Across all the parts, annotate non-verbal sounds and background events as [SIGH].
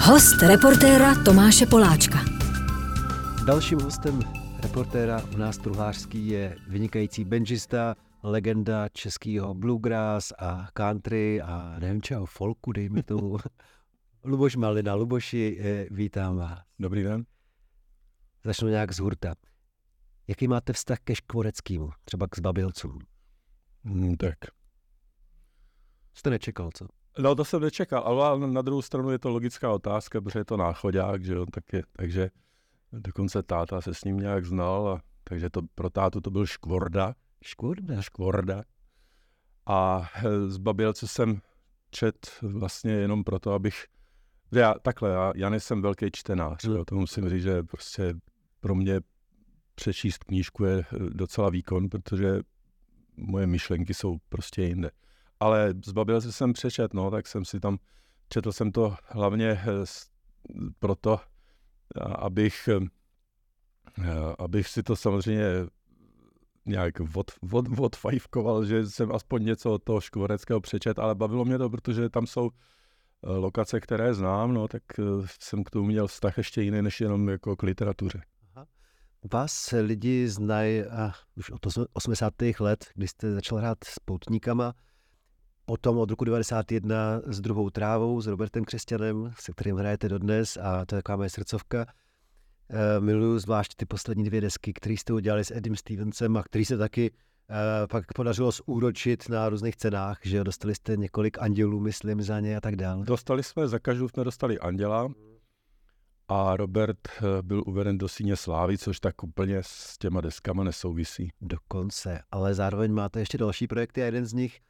Host reportéra Tomáše Poláčka. Dalším hostem reportéra u nás Truhlářský je vynikající benžista, legenda českého bluegrass a country a nevím čeho, folku, dejme tomu. [LAUGHS] Luboš Malina. Luboši, vítám vás. Dobrý den. Začnu nějak z hurta. Jaký máte vztah ke Škvoreckýmu, třeba k zbabilcům? Hmm, tak. Jste nečekal, co? No to jsem nečekal, ale na druhou stranu je to logická otázka, protože je to náchodák, že jo, tak je, takže dokonce táta se s ním nějak znal, a, takže to pro tátu to byl Škvorda. Škvorda? Škvorda. A eh, z Babilce jsem čet vlastně jenom proto, abych já, takhle, já, já nejsem velký čtenář, jo, to musím říct, že prostě pro mě přečíst knížku je docela výkon, protože moje myšlenky jsou prostě jinde. Ale zbavil jsem přečet, no, tak jsem si tam, četl jsem to hlavně eh, proto, abych, eh, abych si to samozřejmě nějak od, od, odfajfkoval, že jsem aspoň něco od toho Škvoreckého přečet, ale bavilo mě to, protože tam jsou lokace, které znám, no, tak jsem k tomu měl vztah ještě jiný, než jenom jako k literatuře. Vás lidi znají už od 80. let, kdy jste začal hrát s poutníkama, potom od roku 91 s druhou trávou, s Robertem Křesťanem, se kterým hrajete dodnes a to je taková moje srdcovka. E, miluju zvlášť ty poslední dvě desky, které jste udělali s Edim Stevensem a který se taky e, pak podařilo zúročit na různých cenách, že jo, dostali jste několik andělů, myslím, za ně a tak dále. Dostali jsme, za každou jsme dostali anděla, a Robert eh, byl uveden do síně slávy, což tak úplně s těma deskama nesouvisí. Dokonce, ale zároveň máte ještě další projekty a jeden z nich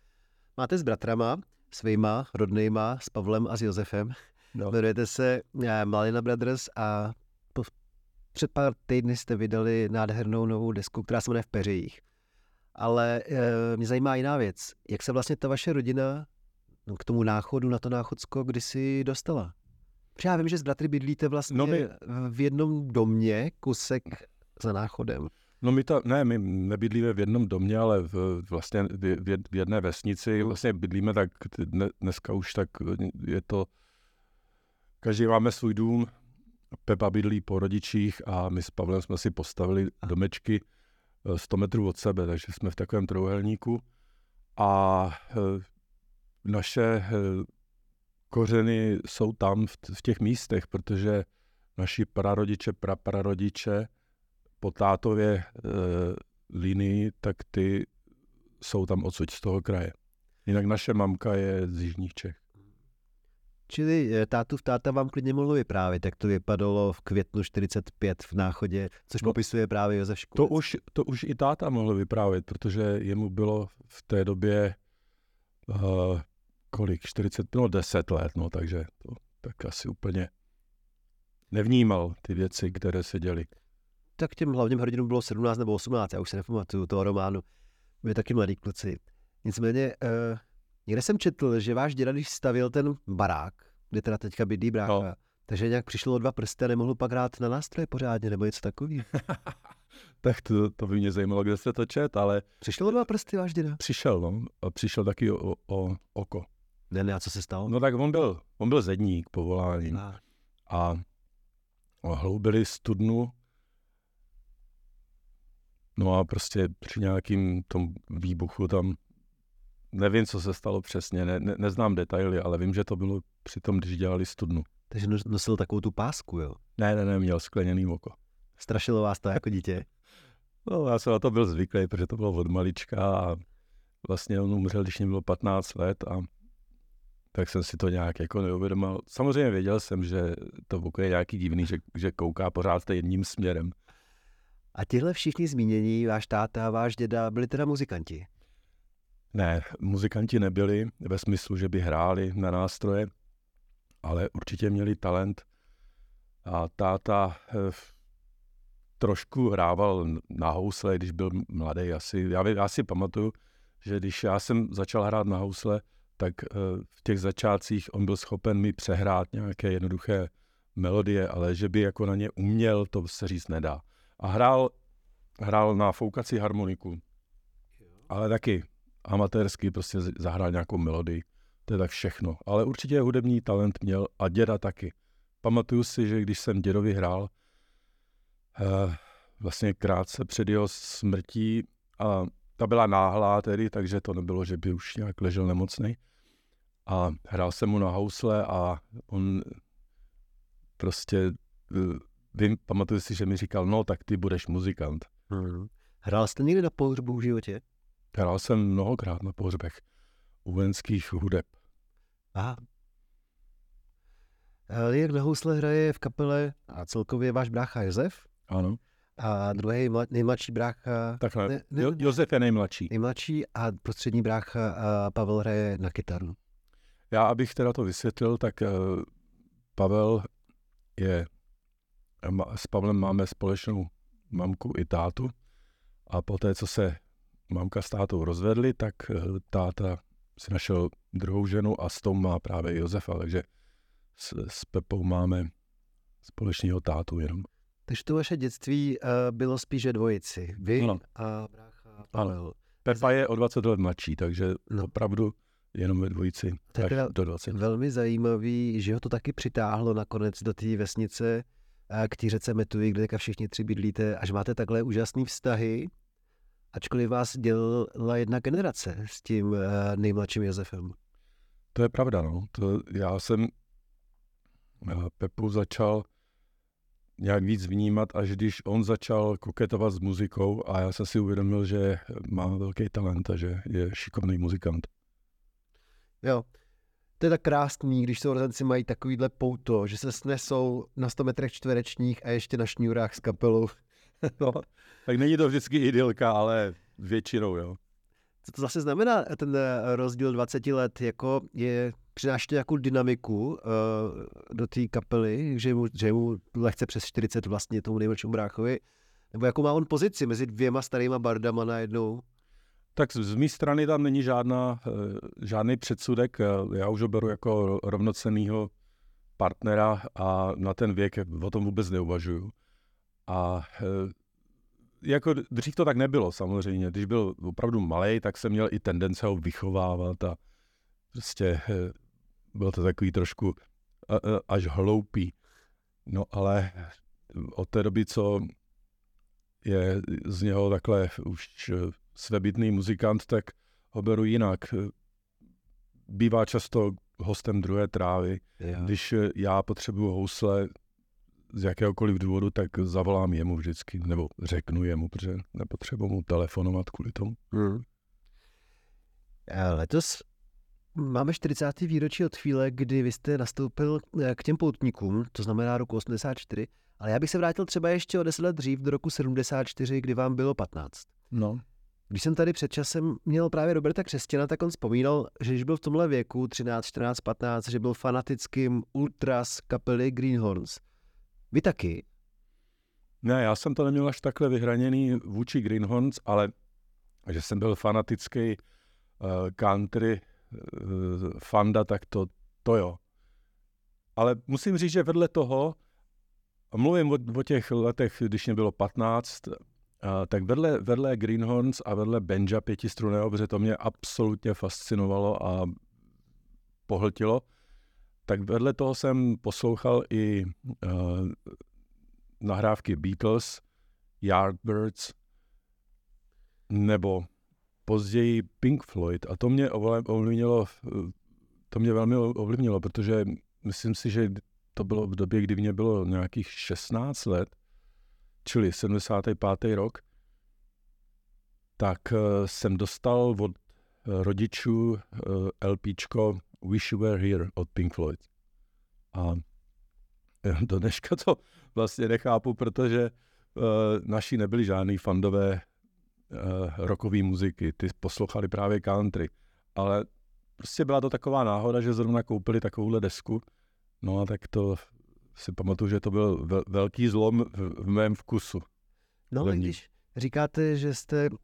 máte s bratrama, svýma rodnýma, s Pavlem a s Josefem. No. Jmenujete se eh, Malina Brothers a po, před pár týdny jste vydali nádhernou novou desku, která se jmenuje V peřejích. Ale e, mě zajímá jiná věc. Jak se vlastně ta vaše rodina no, k tomu náchodu na to náchodsko kdysi dostala? Protože já vím, že s bratry bydlíte vlastně no my... v jednom domě, kusek za náchodem. No my to, ne, my nebydlíme v jednom domě, ale v, vlastně v, v jedné vesnici. Vlastně bydlíme tak, dneska už tak je to, každý máme svůj dům, Pepa bydlí po rodičích a my s Pavlem jsme si postavili domečky 100 eh, metrů od sebe, takže jsme v takovém trojuhelníku. A eh, naše eh, kořeny jsou tam v, v těch místech, protože naši prarodiče, praprarodiče po tátově e, linii, tak ty jsou tam odsud z toho kraje. Jinak naše mamka je z Jižních Čech. Čili e, v táta vám klidně mohl vyprávět, jak to vypadalo v květnu 45 v Náchodě, což no, popisuje právě Josef Škulec. To už, to už i táta mohl vyprávět, protože jemu bylo v té době uh, kolik, 40, no 10 let, no takže to tak asi úplně nevnímal ty věci, které se děly. Tak těm hlavním hrdinům bylo 17 nebo 18, já už se nepamatuju toho románu. Byli taky mladí kluci. Nicméně, uh, někde jsem četl, že váš děda, když stavil ten barák, kde teda teďka bydlí brácha, no. takže nějak přišlo o dva prsty a nemohl pak hrát na nástroje pořádně, nebo něco takového. [LAUGHS] tak to, to by mě zajímalo, kde jste to čet, ale... Přišlo o dva prsty váš děda? Přišel, no. A přišel taky o, o oko. Ne, ne, a co se stalo? No tak on byl, on byl zedník povoláním. A, a hloubili studnu. No a prostě při nějakým tom výbuchu tam, nevím, co se stalo přesně, ne, ne, neznám detaily, ale vím, že to bylo při tom, když dělali studnu. Takže nosil takovou tu pásku, jo? Ne, ne, ne, měl skleněný oko. Strašilo vás to jako dítě? [LAUGHS] No, já jsem na to byl zvyklý, protože to bylo od malička a vlastně on umřel, když mě bylo 15 let a tak jsem si to nějak jako neuvědomil. Samozřejmě věděl jsem, že to oko je nějaký divný, že, že kouká pořád jedním směrem. A tihle všichni zmínění, váš táta, váš děda, byli teda muzikanti? Ne, muzikanti nebyli ve smyslu, že by hráli na nástroje, ale určitě měli talent. A táta eh, trošku hrával na housle, když byl mladý. Asi, já, já si pamatuju, že když já jsem začal hrát na housle, tak eh, v těch začátcích on byl schopen mi přehrát nějaké jednoduché melodie, ale že by jako na ně uměl, to se říct nedá. A hrál, hrál na foukací harmoniku, ale taky amatérsky prostě zahrál nějakou melodii. To je tak všechno. Ale určitě hudební talent měl a děda taky. Pamatuju si, že když jsem dědovi hrál, eh, vlastně krátce před jeho smrtí, a ta byla náhlá tedy, takže to nebylo, že by už nějak ležel nemocný. A hrál jsem mu na housle a on prostě, eh, vím, pamatuju si, že mi říkal, no tak ty budeš muzikant. Hmm. Hrál jste někdy na pohřbu v životě? Hrál jsem mnohokrát na pohřbech u vojenských hudeb. Aha. Eh, jak na housle hraje v kapele a celkově váš brácha Josef? Ano. A druhý nejmladší brácha... Takhle, ne, ne, jo, Josef je nejmladší. Nejmladší a prostřední brácha a Pavel hraje na kytaru. Já, abych teda to vysvětlil, tak uh, Pavel je... S Pavlem máme společnou mamku i tátu a poté, co se mamka s tátou rozvedli, tak uh, táta si našel druhou ženu a s tou má právě Josefa, takže s, s Pepou máme společného tátu jenom. Takže to vaše dětství uh, bylo spíše dvojici. Vy no. a brácha Pavel. Ano. Pepa je o 20 let mladší, takže no. opravdu jenom ve dvojici to je až do 20. Velmi zajímavý, že ho to taky přitáhlo nakonec do té vesnice eh, k té řece Metuji, kde všichni tři bydlíte, až máte takhle úžasný vztahy, ačkoliv vás dělala jedna generace s tím eh, nejmladším Josefem. To je pravda, no. To, já jsem Pepu začal nějak víc vnímat, až když on začal koketovat s muzikou a já jsem si uvědomil, že má velký talent a že je šikovný muzikant. Jo, to je tak krásný, když sourozenci mají takovýhle pouto, že se snesou na 100 metrech čtverečních a ještě na šňůrách s kapelou. [LAUGHS] no, tak není to vždycky idylka, ale většinou, jo. Co to zase znamená ten rozdíl 20 let? Jako je přináší to nějakou dynamiku uh, do té kapely, že mu, že mu lehce přes 40 vlastně tomu nejmladšímu bráchovi, nebo jakou má on pozici mezi dvěma starýma bardama najednou? Tak z mé strany tam není žádná, uh, žádný předsudek, já už ho beru jako rovnocenného partnera a na ten věk o tom vůbec neuvažuju. A uh, jako dřív to tak nebylo samozřejmě. Když byl opravdu malý, tak jsem měl i tendence ho vychovávat a prostě bylo to takový trošku až hloupý. No ale od té doby, co je z něho takhle už svébytný muzikant, tak ho beru jinak. Bývá často hostem druhé trávy. Já. Když já potřebuju housle z jakéhokoliv důvodu, tak zavolám jemu vždycky, nebo řeknu jemu, protože nepotřebuji mu telefonovat kvůli tomu. Hmm. Letos Máme 40. výročí od chvíle, kdy vy jste nastoupil eh, k těm poutníkům, to znamená roku 84, ale já bych se vrátil třeba ještě o 10 let dřív, do roku 74, kdy vám bylo 15. No. Když jsem tady před časem měl právě Roberta Křestěna, tak on vzpomínal, že když byl v tomhle věku, 13, 14, 15, že byl fanatickým ultras kapely Greenhorns. Vy taky? Ne, já jsem to neměl až takhle vyhraněný vůči Greenhorns, ale že jsem byl fanatický uh, country Eh, fanda, tak to, to jo. Ale musím říct, že vedle toho, mluvím o, o těch letech, když mě bylo 15, tak vedle, vedle Greenhorns a vedle Benja pětistruného, protože to mě absolutně fascinovalo a pohltilo, tak vedle toho jsem poslouchal i uh, nahrávky Beatles, Yardbirds nebo později Pink Floyd. A to mě ovlivnilo, to mě velmi ovlivnilo, protože myslím si, že to bylo v době, kdy mě bylo nějakých 16 let, čili 75. rok, tak eh, jsem dostal od eh, rodičů eh, LPčko Wish You Were Here od Pink Floyd. A [LAUGHS] do dneška to vlastně nechápu, protože naši nebyli žádný fandové rockové muziky, ty poslouchali právě country, ale prostě byla to taková náhoda, že zrovna koupili takovouhle desku, no a tak to si pamatuju, že to byl velký zlom v, v mém vkusu. No, když říkáte, že jste uh,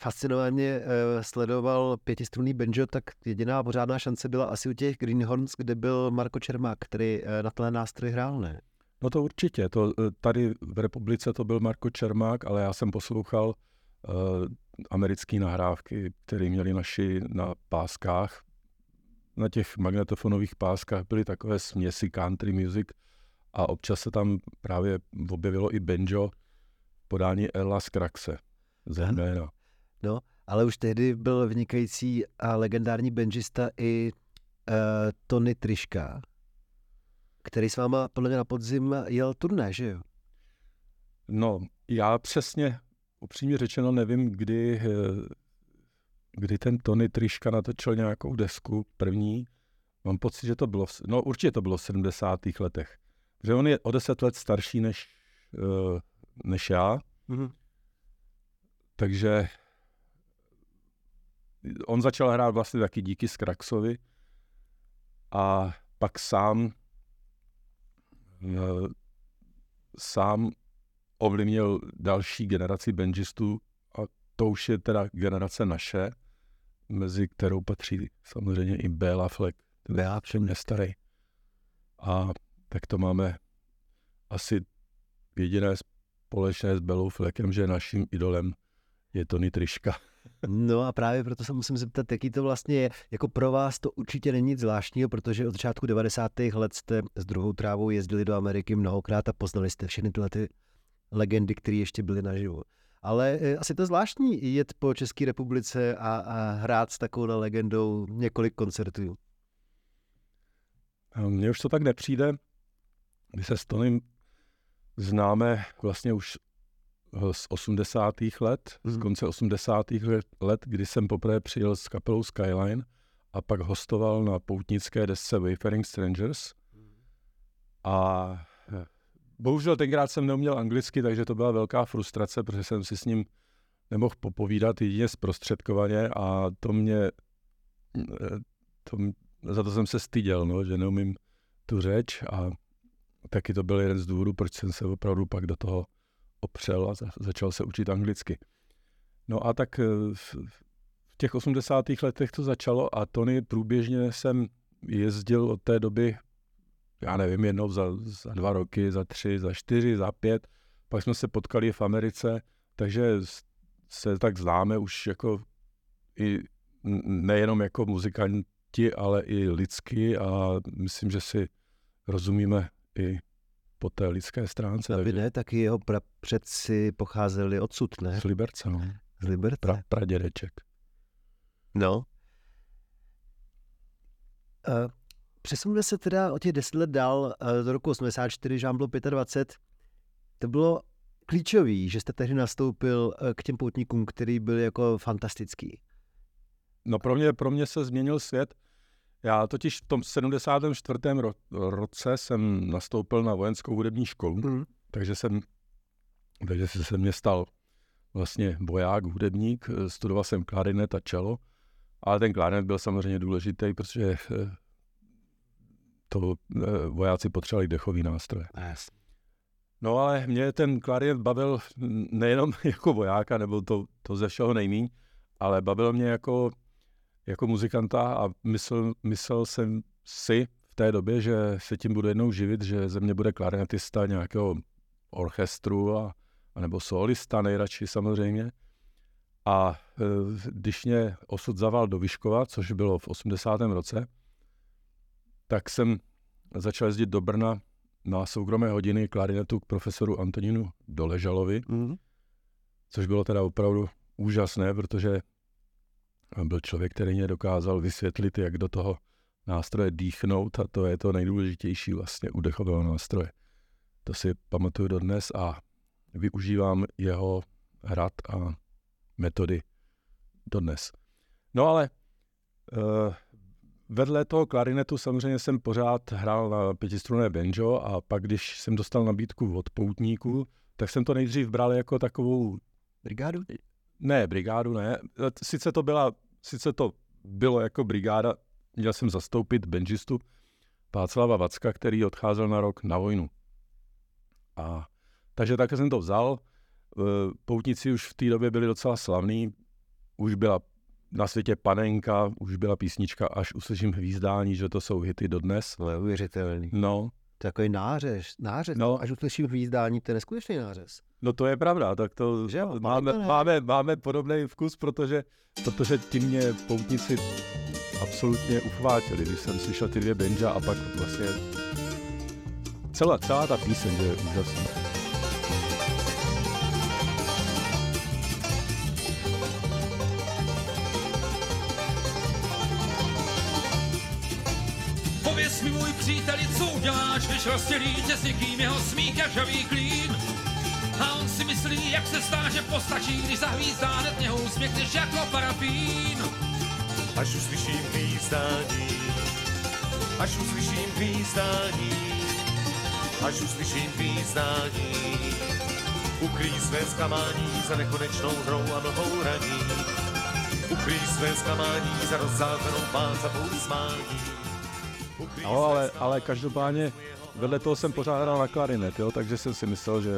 fascinovaně uh, sledoval pětistrunný banjo, tak jediná pořádná šance byla asi u těch Greenhorns, kde byl Marko Čermák, který uh, na tenhle nástroj hrál, ne? No to určitě. To, eh, tady v republice to byl Marko Čermák, ale já jsem poslouchal uh, americké nahrávky, které měli naši na páskách. Na těch magnetofonových páskách byly takové směsi country music a občas se tam právě objevilo i banjo podání Ella Skraxe. Zejména. No, ale už tehdy byl vynikající a legendární benžista i uh, Tony Triška, který s váma podle mě na podzim jel turné, že jo? No, já přesně, upřímně řečeno, nevím, kdy, eh, kdy ten Tony Triška natočil nějakou desku první. Mám pocit, že to bylo, no určitě to bylo v 70. letech. Že on je o deset let starší než, eh, než já. Mm-hmm. Takže on začal hrát vlastně taky díky Skraxovi a pak sám eh, sám ovlivnil další generaci benžistů a to už je teda generace naše, mezi kterou patří samozřejmě i Béla Fleck. Béla je starý. A tak to máme asi jediné společné s Belou Fleckem, že naším idolem je Tony Triška. [LAUGHS] No a právě proto se musím zeptat, jaký to vlastně je. Jako pro vás to určitě není nic zvláštního, protože od začátku 90. let jste s druhou trávou jezdili do Ameriky mnohokrát a poznali jste všechny tyhle ty legendy, které ještě byly naživu. Ale e, asi to zvláštní jet po České republice a, a hrát s takovou legendou několik koncertů. Mně už to tak nepřijde. My se s Tonym známe vlastně už z 80. let, mm. z mhm. konce 80. let, kdy jsem poprvé přijel s kapelou Skyline a pak hostoval na poutnické desce Wayfaring Strangers. A eh, bohužel tenkrát jsem neuměl anglicky, takže to byla velká frustrace, protože jsem si s ním nemohl popovídat jedině zprostředkovaně a to mě, eh, to, za to jsem se styděl, no, že neumím tu řeč a taky to byl jeden z důvodů, proč jsem se opravdu pak do toho opřel a za, začal se učit anglicky. No a tak eh, v, v těch 80. letech to začalo a Tony průběžně jsem jezdil od té doby, já nevím, jednou za, za dva roky, za tři, za čtyři, za pět. Pak jsme se potkali v Americe, takže se tak známe už jako i nejenom jako muzikanti, ale i lidsky a myslím, že si rozumíme i po té lidské stránce. Aby ne, taky jeho předci pocházeli odsud, ne? Z Liberce, no. Z Liberce. Pra, pradědeček. No. Uh, přesuneme se teda o těch deset let dál uh, do roku 84, že bylo 25. To bylo klíčový, že jste tehdy nastoupil uh, k těm poutníkům, který byl jako fantastický. No pro mě, pro mě se změnil svět já totiž v tom 74. Ro- roce jsem nastoupil na vojenskou hudební školu, mm. takže jsem takže se mě stal vlastně voják, hudebník, studoval jsem klarinet a čelo, ale ten klarinet byl samozřejmě důležitý, protože eh, to eh, vojáci potřebovali dechový nástroje. Yes. No ale mě ten klarinet bavil nejenom [LAUGHS] jako vojáka, nebo to, to ze všeho nejmíň, ale bavil mě jako jako muzikanta a myslel, myslel jsem si v té době, že se tím budu jednou živit, že ze mě bude klarinetista nějakého orchestru a, a nebo solista nejradši samozřejmě. A e, když mě osud zaval do Vyškova, což bylo v 80. roce, tak jsem začal jezdit do Brna na soukromé hodiny klarinetu k profesoru Antonínu Doležalovi, mm-hmm. což bylo teda opravdu úžasné, protože byl člověk, který mě dokázal vysvětlit, jak do toho nástroje dýchnout a to je to nejdůležitější vlastně u dechového nástroje. To si pamatuju dodnes a využívám jeho hrad a metody dodnes. No ale uh, vedle toho klarinetu samozřejmě jsem pořád hrál na pětistrunné banjo a pak, když jsem dostal nabídku od poutníků, tak jsem to nejdřív bral jako takovou... Brigádu? Ne, brigádu ne. Sice to byla, sice to bylo jako brigáda, měl jsem zastoupit benžistu Václava Vacka, který odcházel na rok na vojnu. A takže také jsem to vzal. E, poutníci už v té době byli docela slavní. Už byla na světě panenka, už byla písnička Až uslyším hvízdání, že to jsou hity dodnes. No. To je takový nářez, nářez. No. No. Až uslyším hvízdání, to je neskutečný nářez. No to je pravda, tak to Že jo, máme, to ne. máme, máme podobný vkus, protože, protože ti mě poutníci absolutně uchvátili, když jsem slyšel ty dvě benja a pak vlastně celá, celá ta píseň je úžasná. Pověz mi můj příteli, co uděláš, když rozdělí tě s někým jeho smích jak žavý klín. A on si myslí, jak se stane, že postačí, když zahvízdá hned něho usměkneš jako parafín. Až uslyším hvízdání, až uslyším hvízdání, až uslyším hvízdání. Ukrý své zklamání za nekonečnou hrou a nohou raní. Ukrý své zklamání za rozzářenou pán za smání. No, ale, ale každopádně vedle toho jsem pořád hrál na klarinet, jo, takže jsem si myslel, že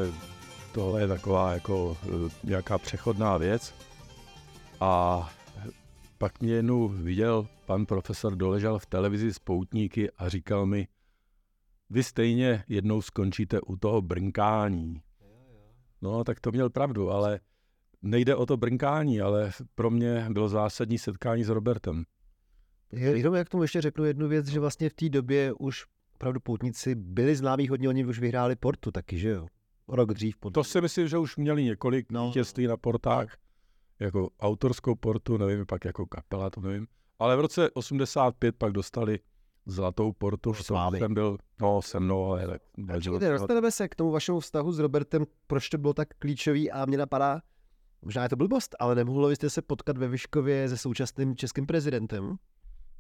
tohle je taková jako eh, nějaká přechodná věc. A pak mě jednou viděl pan profesor Doležal v televizi z Poutníky a říkal mi, vy stejně jednou skončíte u toho brnkání. No, tak to měl pravdu, ale nejde o to brnkání, ale pro mě bylo zásadní setkání s Robertem. Jenom jak tomu ještě řeknu jednu věc, že vlastně v té době už opravdu poutníci byli známí hodně, oni už vyhráli Portu taky, že jo? Rok dřív. Pod... To si myslím, že už měli několik No. no. vítězství na portách, jako autorskou portu, nevím, pak jako kapela, to nevím. Ale v roce 85 pak dostali zlatou portu, s vámi. jsem byl, no se mnou, ale Počkejte, dostaneme se k tomu vašemu vztahu s Robertem, proč to bylo tak klíčový a mě napadá, možná je to blbost, ale nemohli jste se potkat ve Vyškově se současným českým prezidentem?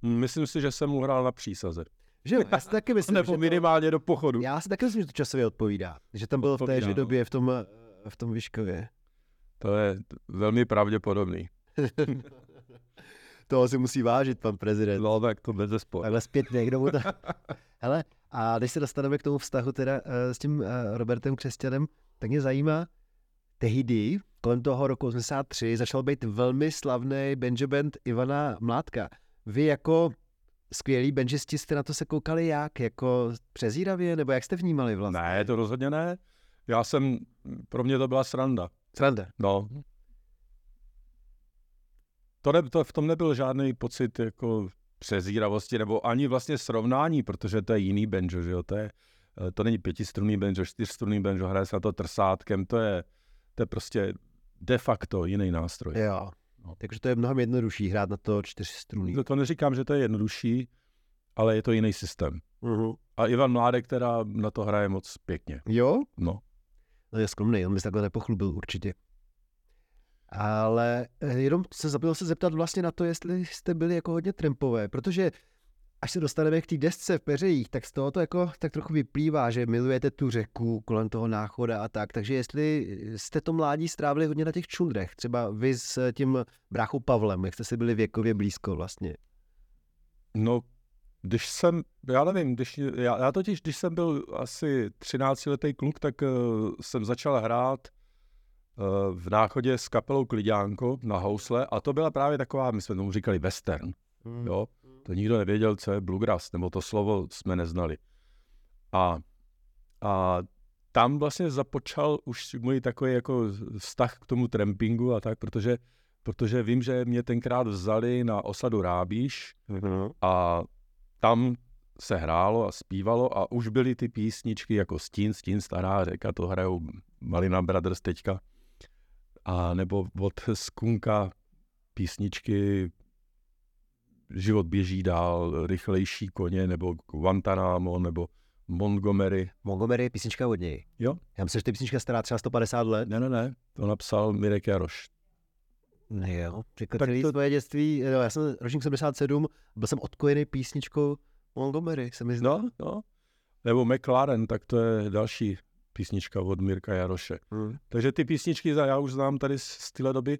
Myslím si, že jsem mu hrál na přísaze. Že jo, [LAUGHS] já si taky myslím, že Nebo to, minimálně do pochodu. já si taky myslím, že to časově odpovídá. Že tam byl v Odpovídá, téže no. době v tom, v tom Vyškově. To je velmi pravděpodobný. [LAUGHS] Toho si musí vážit pan prezident. No tak to bez zesporu. Takhle zpětně, kdo mu to... Hele, a když se dostaneme k tomu vztahu teda eh, s tím eh, Robertem Křesťanem, tak mě zajímá, tehdy, kolem toho roku 83, začal být velmi slavný banjo band Ivana Mládka. Vy jako skvělí banžisti jste na to se koukali jak? Jako přezíravě? Nebo jak jste vnímali vlastně? Ne, to rozhodně ne. Já jsem, pro mě to byla sranda. Sranda. No. To, ne, to v tom nebyl žádný pocit jako přezíravosti nebo ani vlastně srovnání, protože to je jiný banjo, že jo? To, je, eh, to není pětistrunný banjo, čtyřstrunný banjo, hraje se na to trsátkem, to je, to je prostě de facto jiný nástroj. Jo. No. Takže to je mnohem jednodušší hrát na to čtyřstruný. To, to neříkám, že to je jednodušší, ale je to jiný systém. Uh-huh. A Ivan Mládek teda na to hraje moc pěkně. Jo? No. No je skromný, on by se takhle nepochlubil určitě. Ale eh, jenom se zapomněl se zeptat vlastně na to, jestli jste byli jako hodně trampové, protože až se dostaneme k té desce v Peřejích, tak z toho to jako tak trochu vyplývá, že milujete tu řeku kolem toho náchoda a tak, takže jestli jste to mládí strávili hodně na těch čundrech, třeba vy s tím bráchou Pavlem, jak jste si byli věkově blízko vlastně. No, když jsem, já nevím, když, já, já totiž, když jsem byl asi 13-letý kluk, tak uh, jsem začal hrát uh, v náchodě s kapelou Klidánko na housle a to byla právě taková, my jsme tomu říkali western, jo. To nikdo nevěděl, co je bluegrass, nebo to slovo jsme neznali. A, a tam vlastně započal už můj takový jako vztah k tomu trampingu a tak, protože, protože vím, že mě tenkrát vzali na osadu Rábíš, Mhm. a tam se hrálo a zpívalo a už byly ty písničky jako Stín, Stín, Stará řeka, to hrajou Malina Brothers teďka. A nebo od Skunka písničky Život běží dál, Rychlejší koně, nebo Guantanamo, nebo Montgomery. Montgomery je písnička od něj. Jo? Já myslím, že je písnička stará třeba 150 let. Ne, ne, ne, to napsal Mirek Jaroš. Ne, jo. Řekl Tak celý to- svoje dětství, no, já jsem ročník 77, byl jsem odkojený písničkou Montgomery, se mi zdá. No, no. Nebo McLaren, tak to je další písnička od Mirka Jaroše. Hmm. Takže ty písničky já už znám tady z, z téhle doby.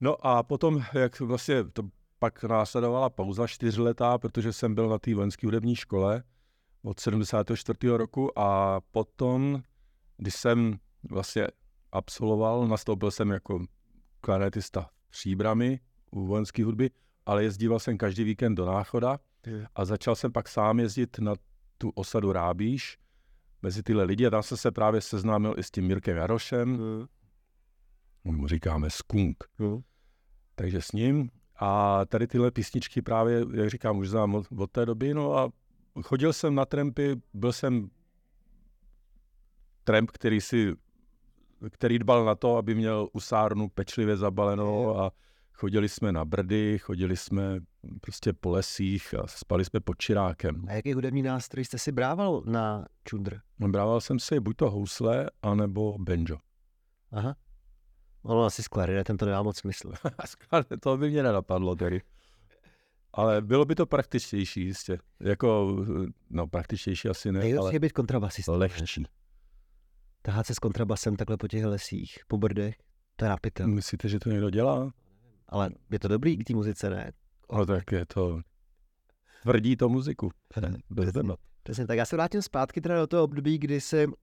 No a potom, jak vlastně to pak následovala pauza čtyřletá, protože jsem byl na té vojenské hudební škole od 74. roku a potom, když jsem vlastně absolvoval, nastoupil jsem jako klarinetista v Příbrami u vojenské hudby, ale jezdíval jsem každý víkend do Náchoda a začal jsem pak sám jezdit na tu osadu Rábíš, mezi tyhle lidi a tam jsem se právě seznámil i s tím Mirkem Jarošem, Mm. my mu říkáme Skunk, Mm. takže s ním a tady tyhle písničky právě, jak říkám, už znám od, od té doby, no a chodil jsem na trampy, byl jsem tramp, který si, který dbal na to, aby měl usárnu pečlivě zabalenou a chodili jsme na brdy, chodili jsme prostě po lesích a spali jsme pod čirákem. A jaký hudební nástroj jste si brával na čundr? Brával jsem si buď to housle, anebo banjo. Aha. Ono asi s klarinetem to nemá moc smysl. [LAUGHS] to by mě nenapadlo tedy. Ale bylo by to praktičtější jistě. Jako, no praktičtější asi ne, ale je být kontrabasista. lehčí. Tahat se s kontrabasem takhle po těch lesích, po brdech, to je napitel. Myslíte, že to někdo dělá? Ale je to dobrý k té muzice, ne? No tak je to... Tvrdí to muziku. [LAUGHS] Bez. Přesně tak. Já se vrátím zpátky teda do toho období, kdy se uh,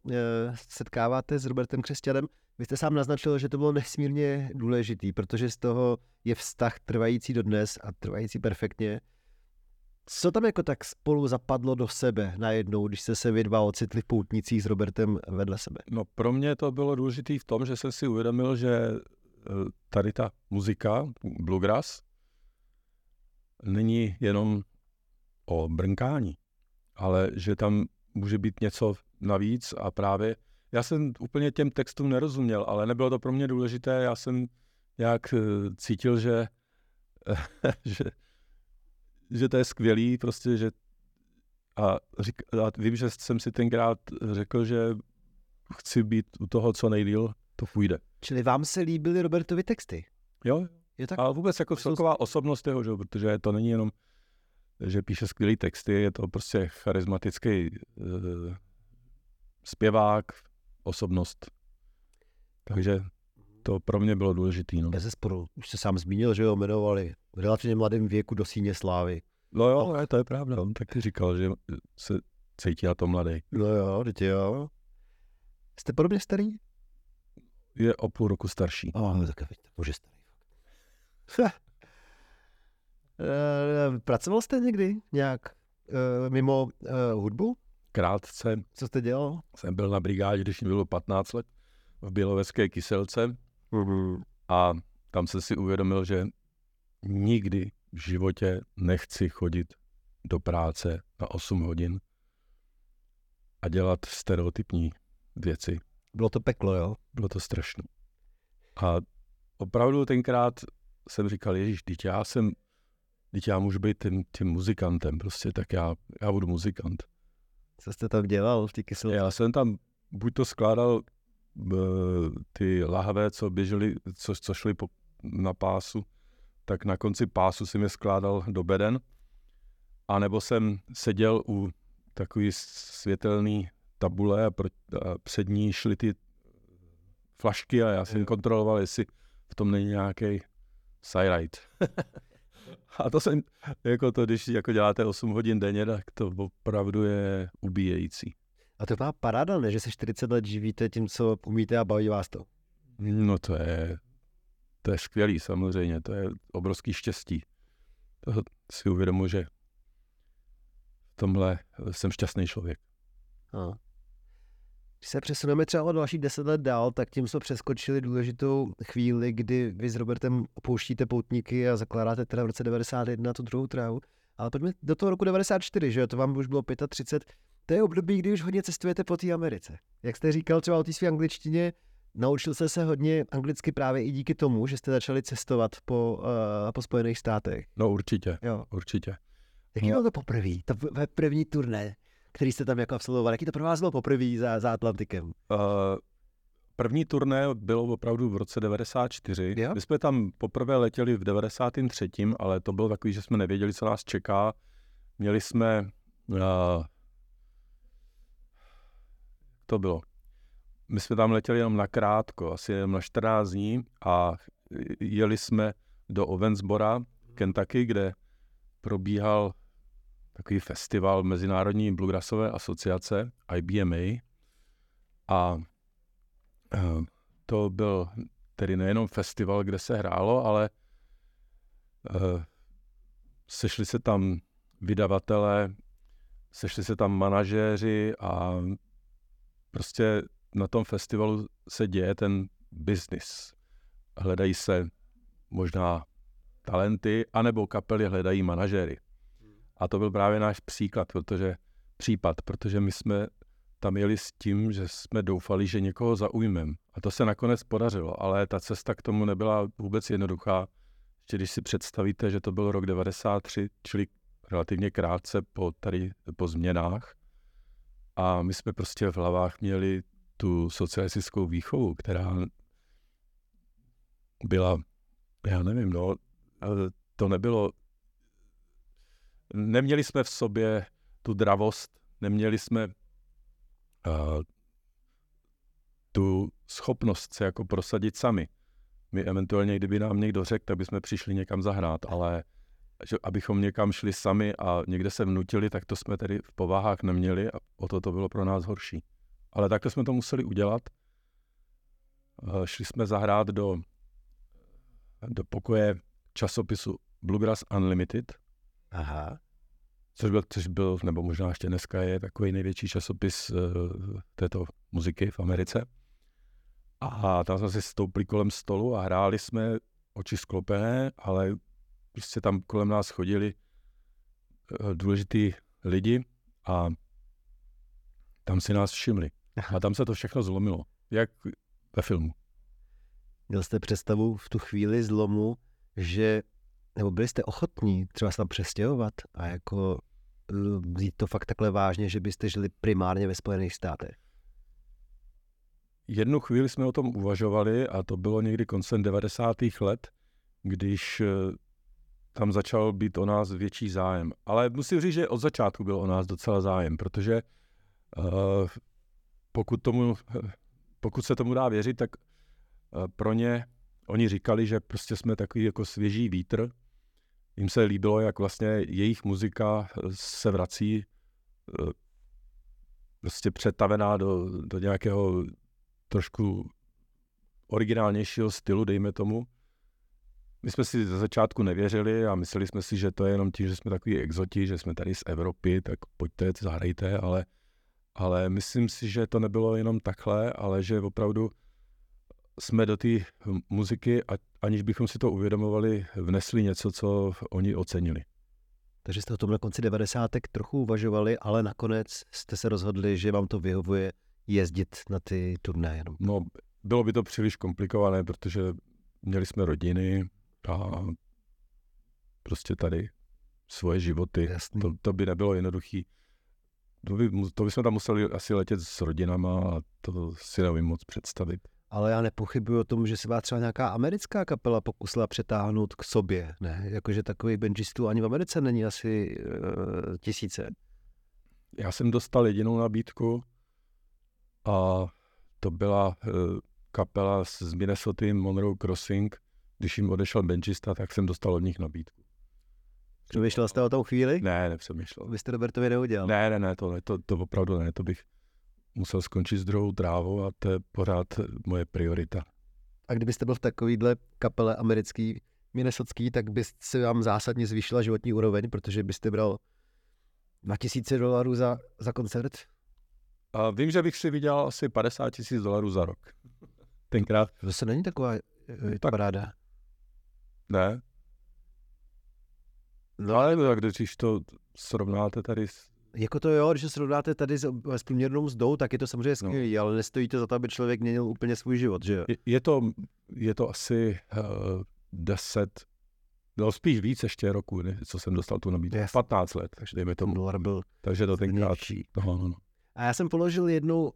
setkáváte s Robertem Křesťanem. Vy jste sám naznačil, že to bylo nesmírně důležitý, protože z toho je vztah trvající dodnes a trvající perfektně. Co tam jako tak spolu zapadlo do sebe najednou, když jste se vy dva ocitli v poutnicích s Robertem vedle sebe? No pro mě to bylo důležité v tom, že jsem si uvědomil, že eh, tady ta muzika, bluegrass, není jenom o brnkání, ale že tam může být něco navíc a právě já jsem úplně těm textům nerozuměl, ale nebylo to pro mě důležité, já jsem nějak eh, cítil, že, [LAUGHS] že, že to je skvělý, prostě, že a, řík, a vím, že jsem si tenkrát řekl, že chci být u toho co nejdíl, to půjde. Čili vám se líbily Robertovi texty? Jo, Je tak? a vůbec jako celková osobnost jeho, že? protože to není jenom, že píše skvělý texty, je to prostě charismatický uh, zpěvák, osobnost. Takže to pro mě bylo důležitý. No, Bez zesporu. Už jste sám zmínil, že ho jmenovali v relativně mladém věku do síně slávy. no jo, ne, to je pravda. On taky říkal, že se cítí na to mladý. No jo, teď jo. Jste podobně starý? Je o půl roku starší. A oh, tak vidíte, bože starý. Eh, Pracoval jste někdy nějak eh, mimo eh, hudbu? Krátce Co jste dělal? jsem byl na brigádě, když mi bylo 15 let, v Bělovecké kyselce Mm-hmm. a tam jsem si uvědomil, že nikdy v životě nechci chodit do práce na 8 hodin a dělat stereotypní věci. Bylo to peklo, jo? Bylo to strašné. A opravdu tenkrát jsem říkal, Ježíš, teď já jsem, teď já můžu být tím, tím muzikantem, prostě tak já, já budu muzikant. Co jste tam dělal v té kyselce? Já jsem tam buď to skládal b, ty lahve, co běžely, co, co šly po, na pásu, tak na konci pásu jsem je skládal do beden, a nebo jsem seděl u takový světelný tabule a, pro, a před ní šly ty flašky a já jsem kontroloval, jestli v tom není nějaký sajrajt. [LAUGHS] [LAUGHS] a to jsem, jako to, když jako děláte 8 hodin denně, tak to opravdu je ubíjející. A to má paráda, ne? Že se 40 let živíte tím, co umíte a baví vás to. No to je, to je skvělý samozřejmě, to je obrovský štěstí. To si uvědomuji, že v tomhle jsem šťastný člověk. A. Když se přesuneme třeba o dalších 10 let dál, tak tím jsme přeskočili důležitou chvíli, kdy vy s Robertem opouštíte poutníky a zakládáte teda v roce 91 tu druhou trávu. Ale pojďme do toho roku 94, že jo, to vám už bylo 35. To je období, kdy už hodně cestujete po té Americe. Jak jste říkal třeba o té své angličtině, naučil jste se hodně anglicky právě i díky tomu, že jste začali cestovat po, uh, po Spojených státech. No určitě, Jo. určitě. Jaký bylo to poprvé? To v- první turné, který jste tam jako absolvoval. Jaký to pro vás bylo poprvé za, za Atlantikem? Uh, první turné bylo opravdu v roce 94. Jo? My jsme tam poprvé letěli v 93., ale to bylo takový, že jsme nevěděli, co nás čeká. Měli jsme... Uh, to bylo. My jsme tam letěli jenom na krátko, asi jenom na 14 dní a jeli jsme do Owensbora, Kentucky, kde probíhal takový festival Mezinárodní bluegrassové asociace, IBMA. A eh, to byl tedy nejenom festival, kde se hrálo, ale eh, sešli se tam vydavatelé sešli se tam manažéři a prostě na tom festivalu se děje ten business. Hledají se možná talenty, anebo kapely hledají manažéry. A to byl právě náš příklad, protože případ, protože my jsme tam jeli s tím, že jsme doufali, že někoho zaujmem. A to se nakonec podařilo, ale ta cesta k tomu nebyla vůbec jednoduchá. Ještě když si představíte, že to byl rok 93, čili relativně krátce po, tady, po změnách. A my jsme prostě v hlavách měli tu socialistickou výchovu, která byla, já nevím, no, to nebylo, neměli jsme v sobě tu dravost, neměli jsme uh, tu schopnost se jako prosadit sami. My eventuálně, kdyby nám někdo řekl, tak bychom přišli někam zahrát, ale že abychom někam šli sami a někde se vnutili, tak to jsme tedy v povahách neměli a o to to bylo pro nás horší. Ale takhle jsme to museli udělat. Uh, šli jsme zahrát do, do pokoje časopisu Bluegrass Unlimited. Aha. Což byl, což byl, nebo možná ještě dneska je takový největší časopis uh, této muziky v Americe. A tam jsme si stoupli kolem stolu a hráli jsme oči sklopené, ale prostě tam kolem nás chodili uh, důležitý lidi a tam si nás všimli. A tam se to všechno zlomilo, jak ve filmu. Měl jste představu v tu chvíli zlomu, že, nebo byli jste ochotní třeba se tam přestěhovat a jako vzít to fakt takhle vážně, že byste žili primárně ve Spojených státech? Jednu chvíli jsme o tom uvažovali a to bylo někdy koncem 90. let, když eh, tam začal být o nás větší zájem. Ale musím říct, že od začátku byl o nás docela zájem, protože uh, pokud, tomu, pokud se tomu dá věřit, tak pro ně oni říkali, že prostě jsme takový jako svěží vítr. Jim se líbilo, jak vlastně jejich muzika se vrací uh, prostě přetavená do, do nějakého trošku originálnějšího stylu, dejme tomu. My jsme si ze začátku nevěřili a mysleli jsme si, že to je jenom tím, že jsme takový exoti, že jsme tady z Evropy, tak pojďte, zahrajte, ale, ale myslím si, že to nebylo jenom takhle, ale že opravdu jsme do té muziky, aniž bychom si to uvědomovali, vnesli něco, co oni ocenili. Takže jste o tom na konci 90. trochu uvažovali, ale nakonec jste se rozhodli, že vám to vyhovuje jezdit na ty turné jenom. No, bylo by to příliš komplikované, protože měli jsme rodiny a prostě tady svoje životy. To, to by nebylo jednoduché. To, by, to bychom tam museli asi letět s rodinama a to si nevím moc představit. Ale já nepochybuji o tom, že se vás třeba nějaká americká kapela pokusila přetáhnout k sobě, ne? Jakože takových benžistů ani v Americe není asi uh, tisíce. Já jsem dostal jedinou nabídku a to byla uh, kapela z Minnesota Monroe Crossing. Když jim odešel benžista, tak jsem dostal od nich nabídku. Přemýšlel jste o tom chvíli? Ne, nepřemýšlel. Vy jste Robertovi neudělal? Ne, ne, ne, to, ne, to, to opravdu ne, to bych musel skončit s druhou trávou a to je pořád moje priorita. A kdybyste byl v takovýhle kapele americký, minnesotský, tak by se vám zásadně zvýšila životní úroveň, protože byste bral 2000 dolarů za, za koncert? A vím, že bych si vydělal asi 50 tisíc dolarů za rok. Tenkrát. To se není taková je, tak, paráda. Ne. No ale tak když to srovnáte tady s jako to jo, když se srovnáte tady s, s průměrnou mzdou, tak je to samozřejmě skvělé, no. ale nestojí to za to, aby člověk měnil úplně svůj život, že jo? Je, je, to, je to asi uh, 10, no spíš víc ještě roku, ne, co jsem dostal tu nabídku. Yes. 15 let, takže dejme tomu. Dolar byl takže to tenkrát. No, no, no. A já jsem položil jednou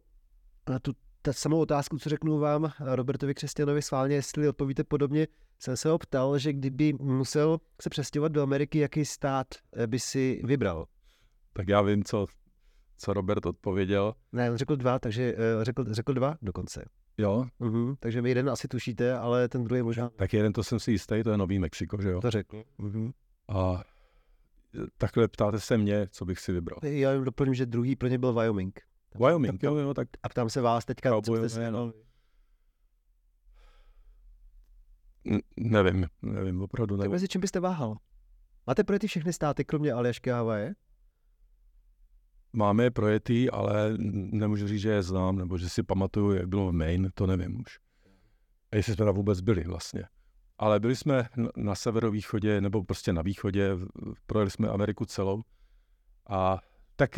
na tu ta samou otázku, co řeknu vám, Robertovi Křesťanovi sválně, jestli odpovíte podobně, jsem se ho ptal, že kdyby musel se přestěhovat do Ameriky, jaký stát eh, by si vybral? Tak já vím, co, co Robert odpověděl. Ne, on řekl dva, takže uh, řekl, řekl dva dokonce. Jo? Uh-huh. Takže vy jeden asi tušíte, ale ten druhý možná... Tak jeden to jsem si jistý, to je Nový Mexiko, že jo? To řekl. Uh-huh. A takhle ptáte se mě, co bych si vybral. Já jim doplním, že druhý pro ně byl Wyoming. Tam, Wyoming, tam, jo, jo, tak... A ptám se vás teďka, Cowboy, co jste si... No. Nevím, nevím, opravdu nevím. Tak mezi čím byste váhal? Máte pro ty všechny státy, kromě Aljašky a Havaje? Máme je projetý, ale nemůžu říct, že je znám, nebo že si pamatuju, jak bylo v Maine, to nevím už. A jestli jsme tam vůbec byli vlastně. Ale byli jsme na severovýchodě, nebo prostě na východě, projeli jsme Ameriku celou. A tak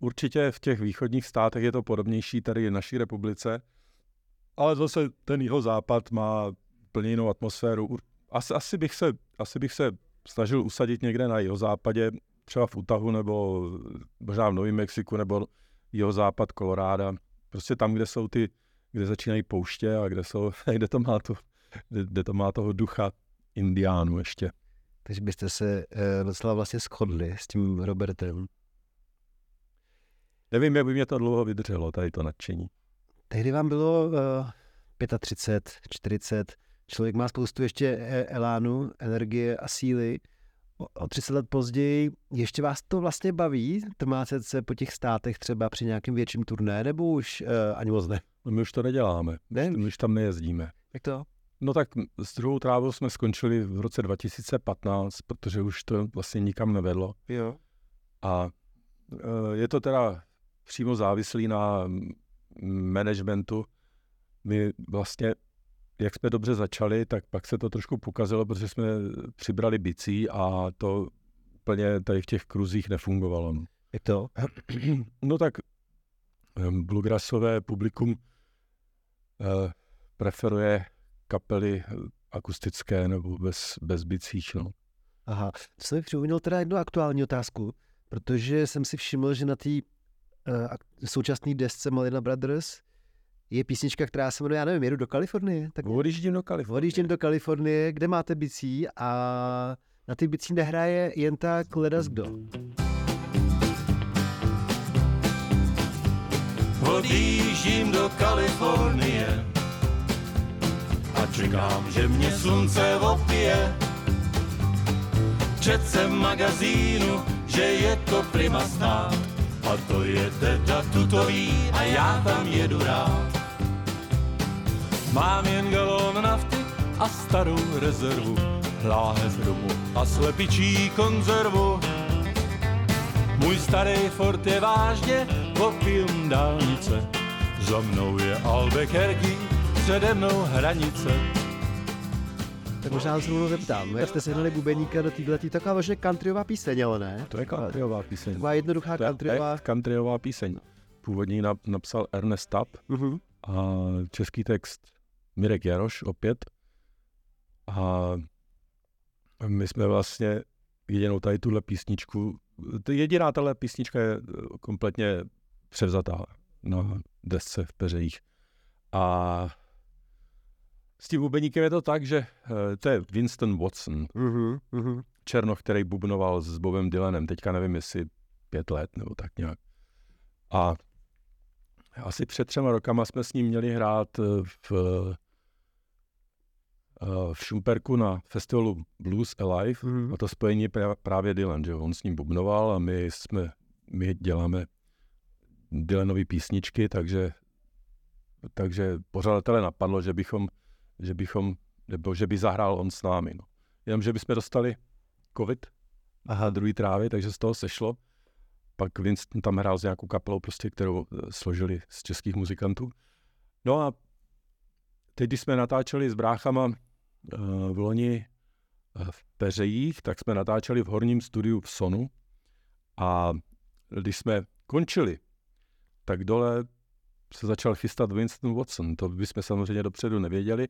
určitě v těch východních státech je to podobnější tady v naší republice, ale zase ten jeho západ má plně jinou atmosféru. Asi, asi, bych se, asi bych se snažil usadit někde na jeho západě, třeba v Utahu nebo možná v Novém Mexiku nebo jeho západ Koloráda. Prostě tam, kde jsou ty, kde začínají pouště a kde, jsou, [LAUGHS] kde, to, má to, kde, kde to má toho ducha indiánu ještě. Takže byste se e, docela vlastně shodli s tím Robertem. Nevím, jak by mě to dlouho vydrželo, tady to nadšení. Tehdy vám bylo uh, 35, 40, člověk má spoustu ještě e, elánu, energie a síly. O, o 30 let později ještě vás to vlastně baví, trmácet se po těch státech třeba při nějakém větším turné, nebo už uh, ani moc ne? No my už to neděláme, Ne? my už tam nejezdíme. Jak to? No tak s druhou trávou jsme skončili v roce 2015, protože už to vlastně nikam nevedlo. Jo. A e, je to teda přímo závislý na managementu. My vlastně, jak jsme dobře začali, tak pak se to trošku pokazilo, protože jsme přibrali bicí a to úplně tady v těch kruzích nefungovalo. no. Jak to? [CLEARS THROAT] No tak em, bluegrassové publikum eh, preferuje kapely eh, akustické nebo bez, bez bicích. No. Aha, to jsem připomněl teda jednu aktuální otázku, protože jsem si všiml, že na té uh, současné desce Malina Brothers je písnička, která se jmenuje, já nevím, jedu do Kalifornie. Tak Odjíždím do Kalifornie. odjíždím do Kalifornie, kde máte bicí a na ty bicí nehraje jen tak ledas kdo. Odjíždím do Kalifornie a čekám, že mě slunce opije. Čet jsem v magazínu, že je to prima stát a to je teda tutový a já tam jedu rád. Mám jen galon nafty a starou rezervu, láhev domů a slepičí konzervu. Můj starý Ford je vážně opium dálnice. Za mnou je Albuquerque, přede mnou hranice. Tak možná se rovnou zeptám, jak jste sehnali bubeníka do této taková možná countryová píseň, ale ne? To je countryová píseň. Taková jednoduchá To je countryová. countryová píseň. Původní nap, napsal Ernest Tapp Uh-huh. a český text Mirek Jaroš opět. A my jsme vlastně jedinou tady tuhle písničku, jediná tahle písnička je eh, kompletně převzatá na desce v Peřejích. A s tím bubeníkem je to tak, že eh, to je Winston Watson, Uh-huh. Uh-huh. Černoch, který bubnoval s Bobem Dylanem, teďka nevím, jestli pět let nebo tak nějak. A asi před třema rokama jsme s ním měli hrát eh, v, v Šumperku na festivalu Blues Alive Mhm. a to spojení je právě Dylan, že on s ním bubnoval a my jsme, my děláme Dylanové písničky, takže, takže pořadatele napadlo, že bychom, že bychom, nebo že by zahrál on s námi. No. Jenomže bychom dostali covid na druhý trávě, takže z toho sešlo. Pak Winston tam hrál s nějakou kapelou, prostě, kterou eh, složili z českých muzikantů. No a teď, když jsme natáčeli s bráchama v loni eh, v Peřejích, tak jsme natáčeli v horním studiu v Sonu a když jsme končili, tak dole se začal chystat Winston Watson. To bychom samozřejmě dopředu nevěděli.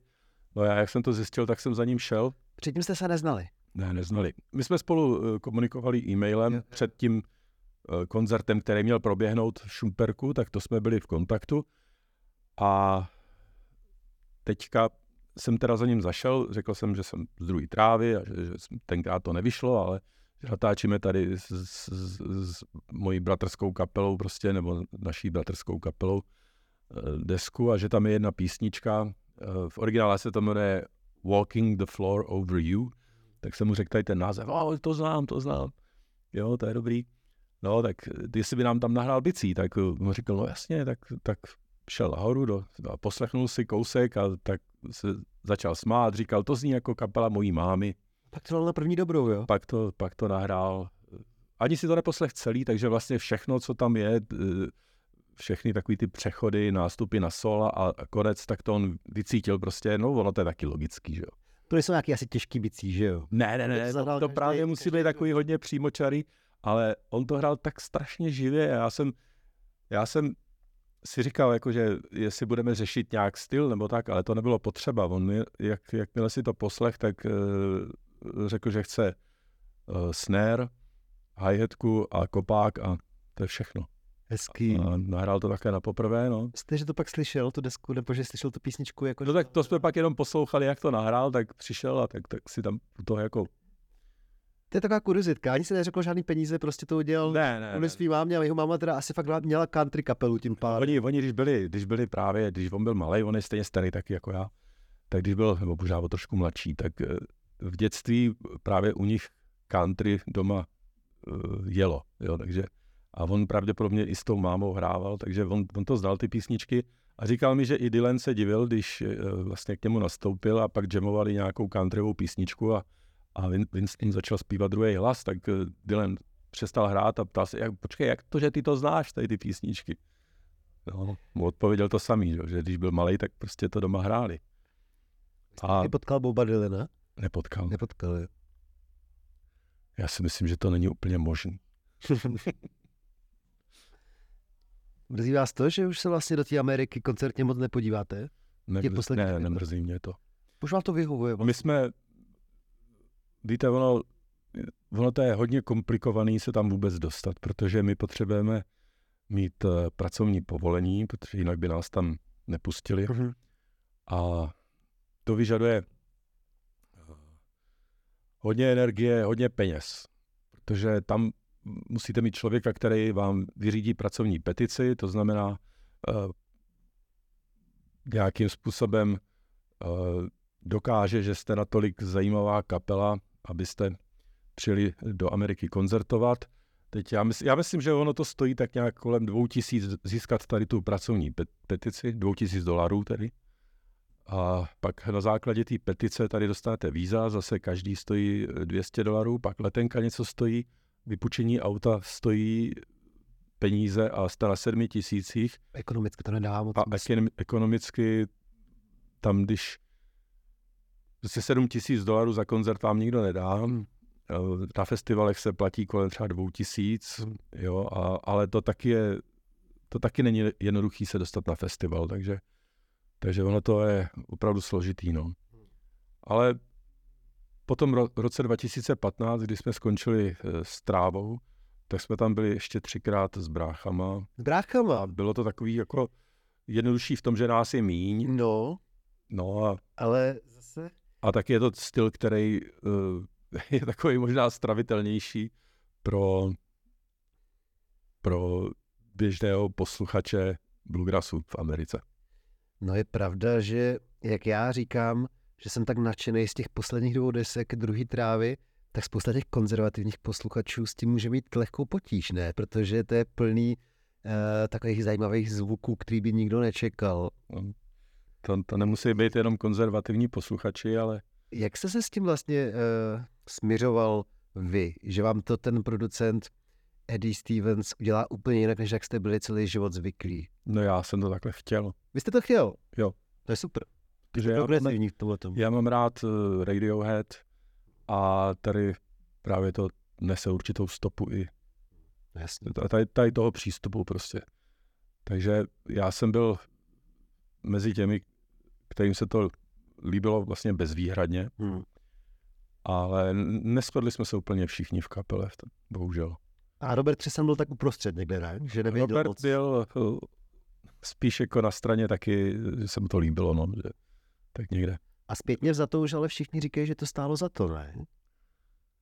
No já, jak jsem to zjistil, tak jsem za ním šel předtím jste se neznali. ne, neznali. My jsme spolu eh, komunikovali e-mailem Jo, před tím eh, koncertem, který měl proběhnout v Šumperku, tak to jsme byli v kontaktu. A teďka jsem teda za ním zašel, řekl jsem, že jsem z druhé trávy a že, že tenkrát to nevyšlo, ale že natáčíme tady s, s, s, s mojí bratrskou kapelou prostě, nebo naší bratrskou kapelou eh, desku a že tam je jedna písnička, eh, v originále se to jmenuje Walking the Floor Over You, tak jsem mu řekl tady ten název, oh, to znám, to znám. Jo, to je dobrý. No, tak jestli by nám tam nahrál bicí, tak mu říkal, no jasně, tak, tak šel nahoru do, a poslechnul si kousek a tak se začal smát, říkal, to zní jako kapela mojí mámy. Pak to dal na první dobrou, jo? Pak to, pak to nahrál ani si to neposlech celý, takže vlastně všechno, co tam je, všechny takový ty přechody, nástupy na sola a konec, tak to on vycítil prostě, no ono to je taky logický, že jo. To jsou nějaký asi těžký bicí, že jo? Ne, ne, ne, to, to právě musí být takový hodně přímočarý, ale on to hrál tak strašně živě. Já jsem, já jsem si říkal, jako, že jestli budeme řešit nějak styl nebo tak, ale to nebylo potřeba. On, jak, jakmile si to poslech, tak uh, řekl, že chce uh, snare, hi-hatku a kopák a to je všechno. Hezký. A nahrál to také na poprvé, no. Jste, že to pak slyšel, tu desku, nebo že slyšel tu písničku? Jako no tak to jsme pak jenom poslouchali, jak to nahrál, tak přišel a tak, tak si tam to jako to je taková kuriozitka. Ani se neřekl žádný peníze, prostě to udělal ne, ne, kvůli svý mámě a jeho máma teda asi fakt měla country kapelu tím pádem. Oni, oni když, byli, když byli právě, když on byl malý, on je stejně starý taky jako já, tak když byl, nebo možná o trošku mladší, tak eh, v dětství právě u nich country doma uh, jelo, jo, takže a on pravděpodobně i s tou mámou hrával, takže on, on to znal ty písničky a říkal mi, že i Dylan se divil, když uh, vlastně k němu nastoupil a pak jamovali nějakou countryovou písničku a a Winston začal zpívat druhý hlas, tak eh, Dylan přestal hrát a ptal se, jak, počkej, jak to, že ty to znáš, tady ty písničky? No, mu odpověděl to samý, že když byl malý, tak prostě to doma hráli. A potkal Boba Dylana? Nepotkal. Nepotkal, jo. Já si myslím, že to není úplně možné. [LAUGHS] Mrzí vás to, že už se vlastně do té Ameriky koncertně moc nepodíváte? Nemrz, ne, nemrzí mě to. Už vám to vyhovuje? Vlastně. My jsme, víte, ono, ono to je hodně komplikovaný se tam vůbec dostat, protože my potřebujeme mít uh, pracovní povolení, protože jinak by nás tam nepustili. Mm-hmm. A to vyžaduje uh, hodně energie, hodně peněz, protože tam musíte mít člověka, který vám vyřídí pracovní petici, to znamená uh, nějakým způsobem uh, dokáže, že jste natolik zajímavá kapela, abyste přijeli do Ameriky koncertovat. Teď já, mysl, já myslím, že ono to stojí tak nějak kolem dvou tisíc získat tady tu pracovní petici, dvou tisíc dolarů tedy. A pak na základě té petice tady dostanete víza, zase každý stojí 200 dolarů, pak letenka něco stojí, vypučení auta stojí peníze a jste na sedmi tisících. Ekonomicky to nedá moc. A ekonomicky tam, když prostě 7 tisíc dolarů za koncert vám nikdo nedá. Eh, na festivalech se platí kolem třeba dvou tisíc, jo, a, ale to taky je, to taky není jednoduchý se dostat na festival, takže, takže ono to je opravdu složitý, no. Ale po tom ro- roce 2015, kdy jsme skončili eh, s trávou, tak jsme tam byli ještě třikrát s bráchama. S bráchama? A bylo to takový jako jednodušší v tom, že nás je míň. No. No a... Ale zase... A tak je to styl, který uh, [LAUGHS] je takový možná stravitelnější pro, pro běžného posluchače bluegrassu v Americe. No je pravda, že jak já říkám, že jsem tak nadšený z těch posledních dvou desek druhý trávy, tak spousta těch konzervativních posluchačů s tím může mít lehkou potíž, ne? Protože to je plný uh, takových zajímavých zvuků, který by nikdo nečekal. No, to, to nemusí být jenom konzervativní posluchači, ale... Jak jste se s tím vlastně uh, směřoval vy? Že vám to ten producent Eddie Stevens udělá úplně jinak, než jak jste byli celý život zvyklí? No já jsem to takhle chtěl. Vy jste to chtěl? Jo. To je super. Takže já, v já mám rád uh, Radiohead a tady právě to nese určitou stopu i Jasně. Tady, tady toho přístupu prostě. Takže já jsem byl mezi těmi, kterým se to líbilo vlastně bezvýhradně, hmm. ale neschodli jsme se úplně všichni v kapele, bohužel. A Robert Třesan byl tak uprostřed někde, ne? Že nevěděl Robert moc. byl uh, spíš jako na straně taky, že se mu to líbilo, no, že tak někde. A zpětně za to už ale všichni říkají, že to stálo za to, ne?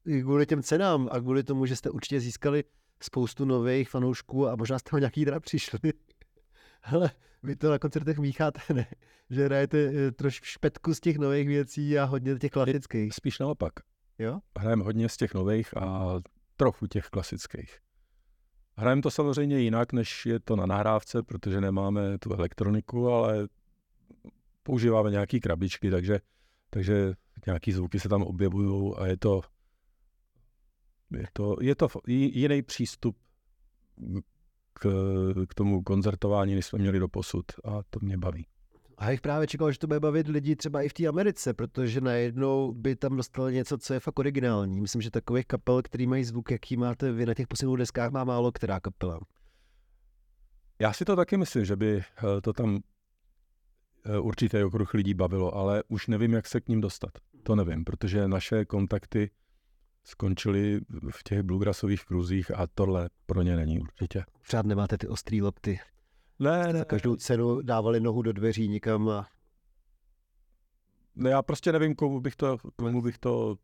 I kvůli těm cenám a kvůli tomu, že jste určitě získali spoustu nových fanoušků a možná jste o nějaký teda přišli. Ale vy to na koncertech mícháte, [LAUGHS] ne? Že hrajete eh, trošku špetku z těch nových věcí a hodně těch klasických. Spíš naopak. Jo? Hrajeme hodně z těch nových a trochu těch klasických. Hrajeme to samozřejmě jinak, než je to na nahrávce, protože nemáme tu elektroniku, ale používáme nějaké krabičky, takže, takže nějaký zvuky se tam objevují a je to Je to, je to jiný přístup k, k tomu koncertování, než jsme měli do posud a to mě baví. A jak právě čekal, že to bude bavit lidi třeba i v té Americe, protože najednou by tam dostali něco, co je fakt originální. Myslím, že takových kapel, který mají zvuk, jaký máte vy na těch posledních deskách, má málo která kapela. Já si to taky myslím, že by eh, to tam eh, určitý okruh lidí bavilo, ale už nevím, jak se k ním dostat. To nevím, protože naše kontakty skončily v těch bluegrassových kruzích a tohle pro ně není určitě. Přád nemáte ty ostrý lopty. Ne, ne. Za každou cenu dávali nohu do dveří nikam a... Ne, já prostě nevím, komu bych to, komu bych to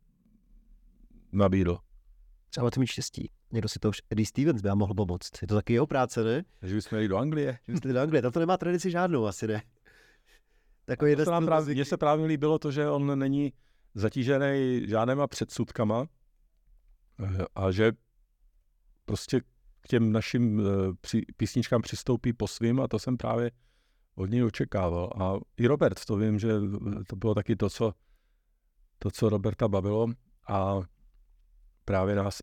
nabídl. Třeba to mít štěstí. Někdo si to už Eddie Stevens by mohl pomoct. Je to taky jeho práce, ne? Že bychom jeli do Anglie. Že byste do Anglie, tam to nemá tradici žádnou asi, ne? Takový mně se právě líbilo to, že on není zatížený žádnýma předsudkama a že prostě k těm našim uh, písničkám přistoupí po svým a to jsem právě od něj očekával. A i Robert, to vím, že to bylo taky to, co, to, co Roberta bavilo a právě nás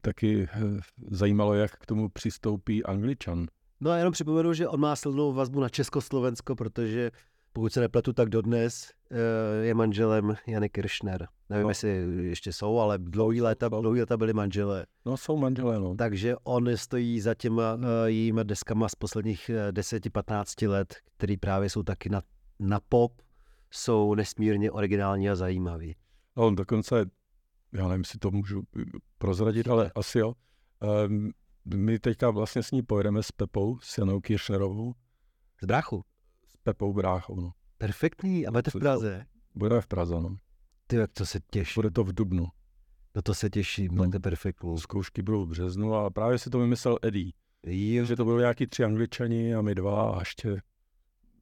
taky eh, zajímalo, jak k tomu přistoupí Angličan. No a jenom připomenu, že on má silnou vazbu na Československo, protože pokud se nepletu, tak dodnes eh, je manželem Jany Kiršner. Nevím, no. jestli ještě jsou, ale dlouhý léta, dlouhý léta byli manželé. No, jsou manželé, no. Takže on stojí za těma uh, jejíma deskama z posledních 10-15 let, který právě jsou taky na, na pop, jsou nesmírně originální a zajímavý. No, on dokonce já nevím, jestli to můžu prozradit, ale asi jo. Um, my teďka vlastně s ní pojedeme s Pepou, s Janou Kiršnerovou. Z bráchu? Pepou Bráchou, no. Perfektní. A budete v Praze? Budeme v Praze, no. Ty, jak to se těší. Bude to v Dubnu. No to se těší, no. máte perfektní. Zkoušky budou v březnu a právě si to vymyslel Eddie. Jo. Že to byly nějaký tři angličani a my dva a ještě,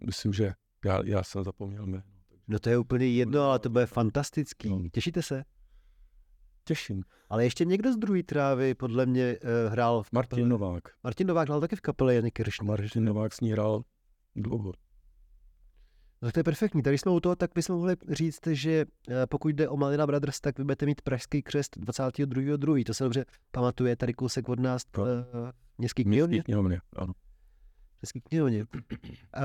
myslím, že já, já jsem zapomněl jméno. No to je úplně jedno, ale to bude fantastický. No. Těšíte se? těším. Ale ještě někdo z druhé trávy podle mě uh, hrál v Martin Novák. Martin Novák hrál taky v kapele Jany Kirš. Martin Novák s ní hrál dlouho. No to je perfektní. Tady jsme u toho, tak bychom mohli říct, že eh, pokud jde o Malina Brothers, tak vy budete mít pražský křest 22.2. To se dobře pamatuje, tady kousek od nás uh, městský knihovně. Městský knihovně, ano. Městský knihovně. Uh,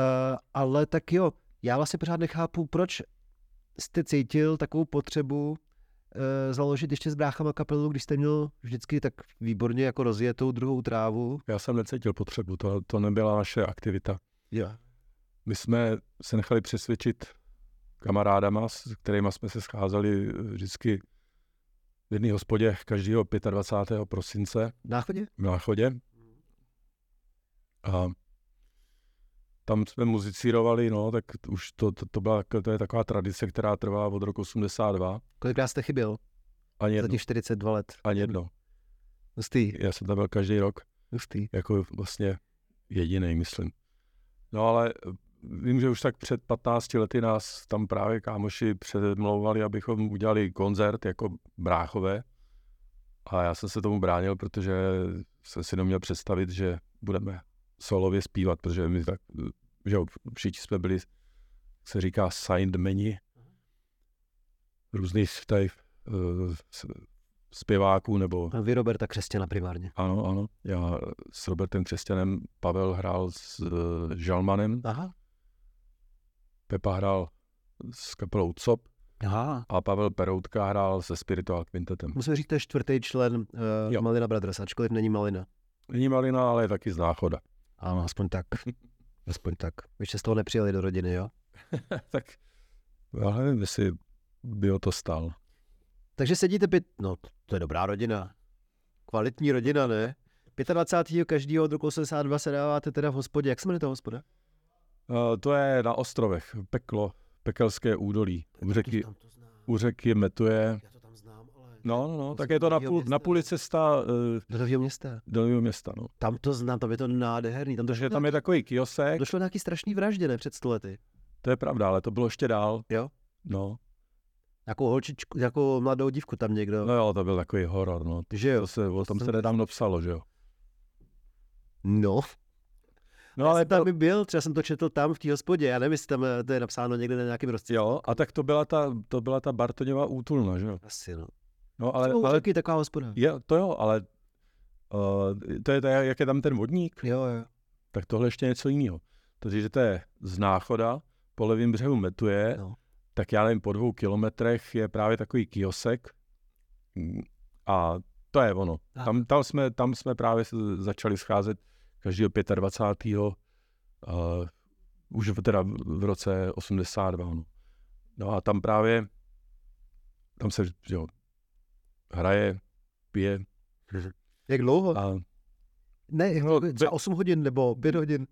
ale tak jo, já vlastně pořád nechápu, proč jste cítil takovou potřebu Eh, založit ještě s bráchama kapelu, když jste měl vždycky tak výborně jako rozjetou druhou trávu? Já jsem necítil potřebu, to, to nebyla naše aktivita. Yeah. My jsme se nechali přesvědčit kamarádama, s kterými jsme se scházeli eh, vždycky v jedné hospodě každého 25. prosince. V Náchodě? V Náchodě. A tam jsme muzicírovali, no, tak už to, to, to, byla, to je taková tradice, která trvá od roku 82. Kolikrát jste chyběl? Ani jedno. Za těch 42 let. Ani jedno. Hustý. Já jsem tam byl každý rok. Hustý. Jako vlastně jediný, myslím. No ale vím, že už tak před 15 lety nás tam právě kámoši předmlouvali, abychom udělali koncert jako bráchové. A já jsem se tomu bránil, protože jsem si neměl představit, že budeme solově zpívat, protože my tak, že všichni jsme byli, se říká signed menu, různých tady uh, zpěváků nebo... A vy Roberta Křesťana primárně. Ano, ano. Já s Robertem Křesťanem, Pavel hrál s uh, Žalmanem. Aha. Pepa hrál s kapelou COP. Aha. A Pavel Peroutka hrál se Spiritual Quintetem. Musím říct, to je čtvrtý člen uh, Malina Brothers, ačkoliv není Malina. Není Malina, ale je taky z Náchoda. Ano, aspoň tak. [LAUGHS] Aspoň tak. Vy jste z toho nepřijeli do rodiny, jo? [LAUGHS] tak já nevím, jestli by o to stál. Takže sedíte pět, no to je dobrá rodina. Kvalitní rodina, ne? 25. každého od roku 82 se dáváte teda v hospodě. Jak se jmenuje ta hospoda? Uh, to je na ostrovech, peklo, pekelské údolí. U řeky, u řeky Metuje. No, no, no, tak je to na půl, na půli cesta. Uh, do nového města. Do nového města, no. Tam to znám, tam je to nádherný. Tam Takže tam je takový kiosek. Došlo nějaký strašný vraždě, ne, před stolety. To je pravda, ale to bylo ještě dál. Jo? No. Jakou holčičku, jako mladou dívku tam někdo. No jo, to byl takový horor, no. Že jo? To se, o tom se nedávno psalo, že jo? No. No ale tam to... byl, třeba jsem to četl tam v té hospodě, já nevím, jestli tam eh, to je napsáno někde na nějakém rozcestku. Jo, a tak to byla ta, to byla ta Bartoňová útulna, že jo? Asi, no. No, ale, Ale, ale taková hospoda. je, to jo, ale uh, to je to, jak je tam ten vodník, Jo, jo. tak tohle ještě něco jiného. Takže to je z náchoda, po levém břehu metuje, No. tak já nevím, po dvou kilometrech je právě takový kiosek Mm, a to je ono. Tam, tam, jsme, tam jsme právě začali scházet každého 25. Uh, už v- teda v roce 82. No. no a tam právě, tam se jo, hraje, pije Jak dlouho? a Ne, jak No, dlouho? třeba 8 hodin nebo 5 hodin.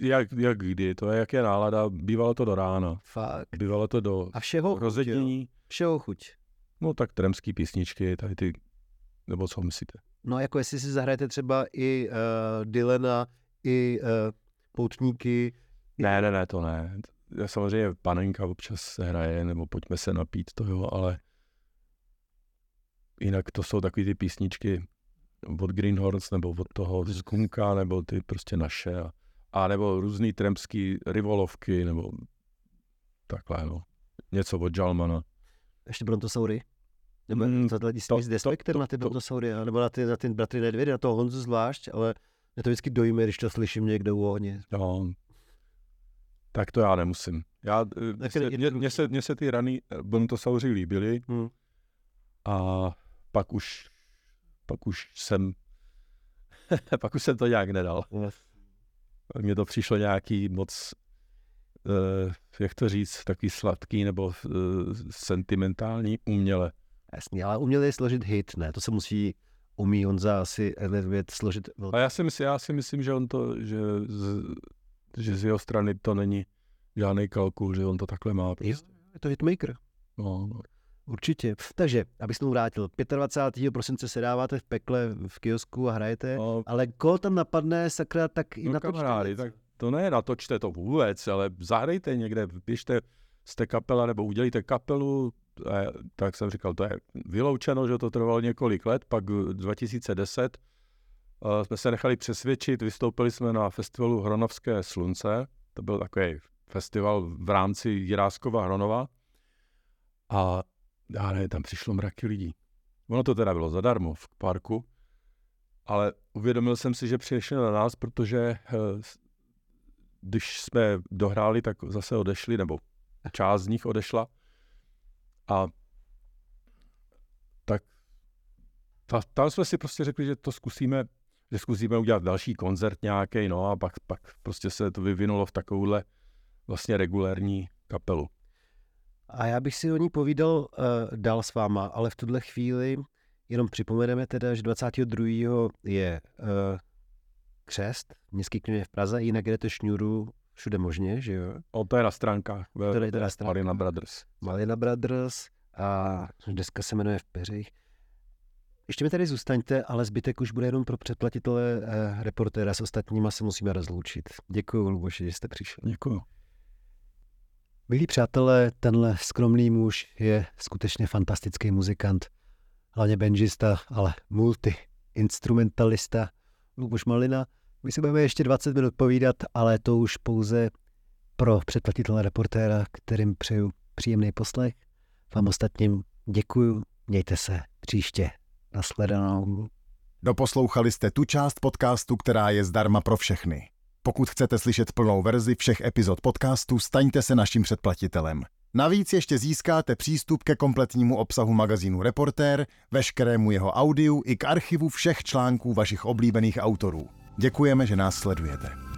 jak, jak kdy, to je jak je nálada, bývalo to do rána, Fakt. bývalo to do A všeho chuť, jo. rozednění, Všeho chuť. no tak tremský písničky, tady ty, nebo co myslíte? No jako jestli si zahrajete třeba i uh, Dylana, i uh, Poutníky. Ne, ne, ne, to ne. Já samozřejmě panenka občas se hraje, nebo pojďme se napít, to jo, ale jinak to jsou takové ty písničky od Greenhorns, nebo od toho Skunka, nebo ty prostě naše, a, a nebo různý tremský rivolovky, nebo takhle, no. Něco od Jalmana. Ještě Brontosaury. Nebo Mm, mm, to, despektem to- na ty to- Brontosaury, nebo na ty, na ty bratry Nedvědy, na toho Honzu zvlášť, ale mě to vždycky dojme, když to slyším někde u ohně. No, tak to já nemusím. Já, eh, Tak se, mě, mě, se, mě se ty raný Brontosauři líbily Hmm. a pak už, pak už jsem, [LAUGHS] pak už jsem to nějak nedal. Mně to přišlo nějaký moc, uh, jak to říct, takový sladký nebo uh, sentimentální uměle. Jasně, ale uměli složit hit, ne? To se musí, umí Honza asi Nedvěd složit. A já si, myslím, já si myslím, že on to, že z, že z jeho strany to není žádný kalkul, že on to takhle má. Jo, Prostě. je to hitmaker. No, no. Určitě. Takže, abych se tomu vrátil, 25. prosince se dáváte v pekle v kiosku a hrajete, No, ale koho tam napadne, sakra, tak i No na to kamarády, tak to ne natočte to vůbec, ale zahrajte někde, běžte, jste kapela nebo udělíte kapelu, tak jsem říkal, to je vyloučeno, že to trvalo několik let, pak 2010 uh, jsme se nechali přesvědčit, vystoupili jsme na festivalu Hronovské slunce, to byl takový festival v rámci Jiráskova Hronova a já ne, tam přišlo mraky lidí. Ono to teda bylo zadarmo v parku, ale uvědomil jsem si, že přišli na nás, protože eh, když jsme dohráli, tak zase odešli, nebo část z nich odešla. A tak ta, tam jsme si prostě řekli, že to zkusíme, že zkusíme udělat další koncert nějaký, no a pak, pak prostě se to vyvinulo v takovouhle vlastně regulérní kapelu. A já bych si o ní povídal uh, dál s váma, ale v tuhle chvíli jenom připomeneme teda, že 22. je uh, křest, městský knihy v Praze, jinak jdete šňůru všude možně, že jo? O, to je na stránkách. ve- To je teda stránka. Marina Brothers. Malina Brothers a deska se jmenuje V peřích. Ještě mi tady zůstaňte, ale zbytek už bude jenom pro předplatitele eh, reportéra s ostatníma se musíme rozloučit. Děkuji, Luboši, že jste přišel. Děkuju. Milí přátelé, tenhle skromný muž je skutečně fantastický muzikant. Hlavně benžista, ale multi-instrumentalista. Luboš Malina. My si budeme ještě 20 minut povídat, ale to už pouze pro předplatitele reportéra, kterým přeju příjemný poslech. Vám ostatním děkuju, mějte se příště. Nasledanou. Doposlouchali jste tu část podcastu, která je zdarma pro všechny. Pokud chcete slyšet plnou verzi všech epizod podcastu, staňte se naším předplatitelem. Navíc ještě získáte přístup ke kompletnímu obsahu magazínu Reportér, veškerému jeho audiu i k archivu všech článků vašich oblíbených autorů. Děkujeme, že nás sledujete.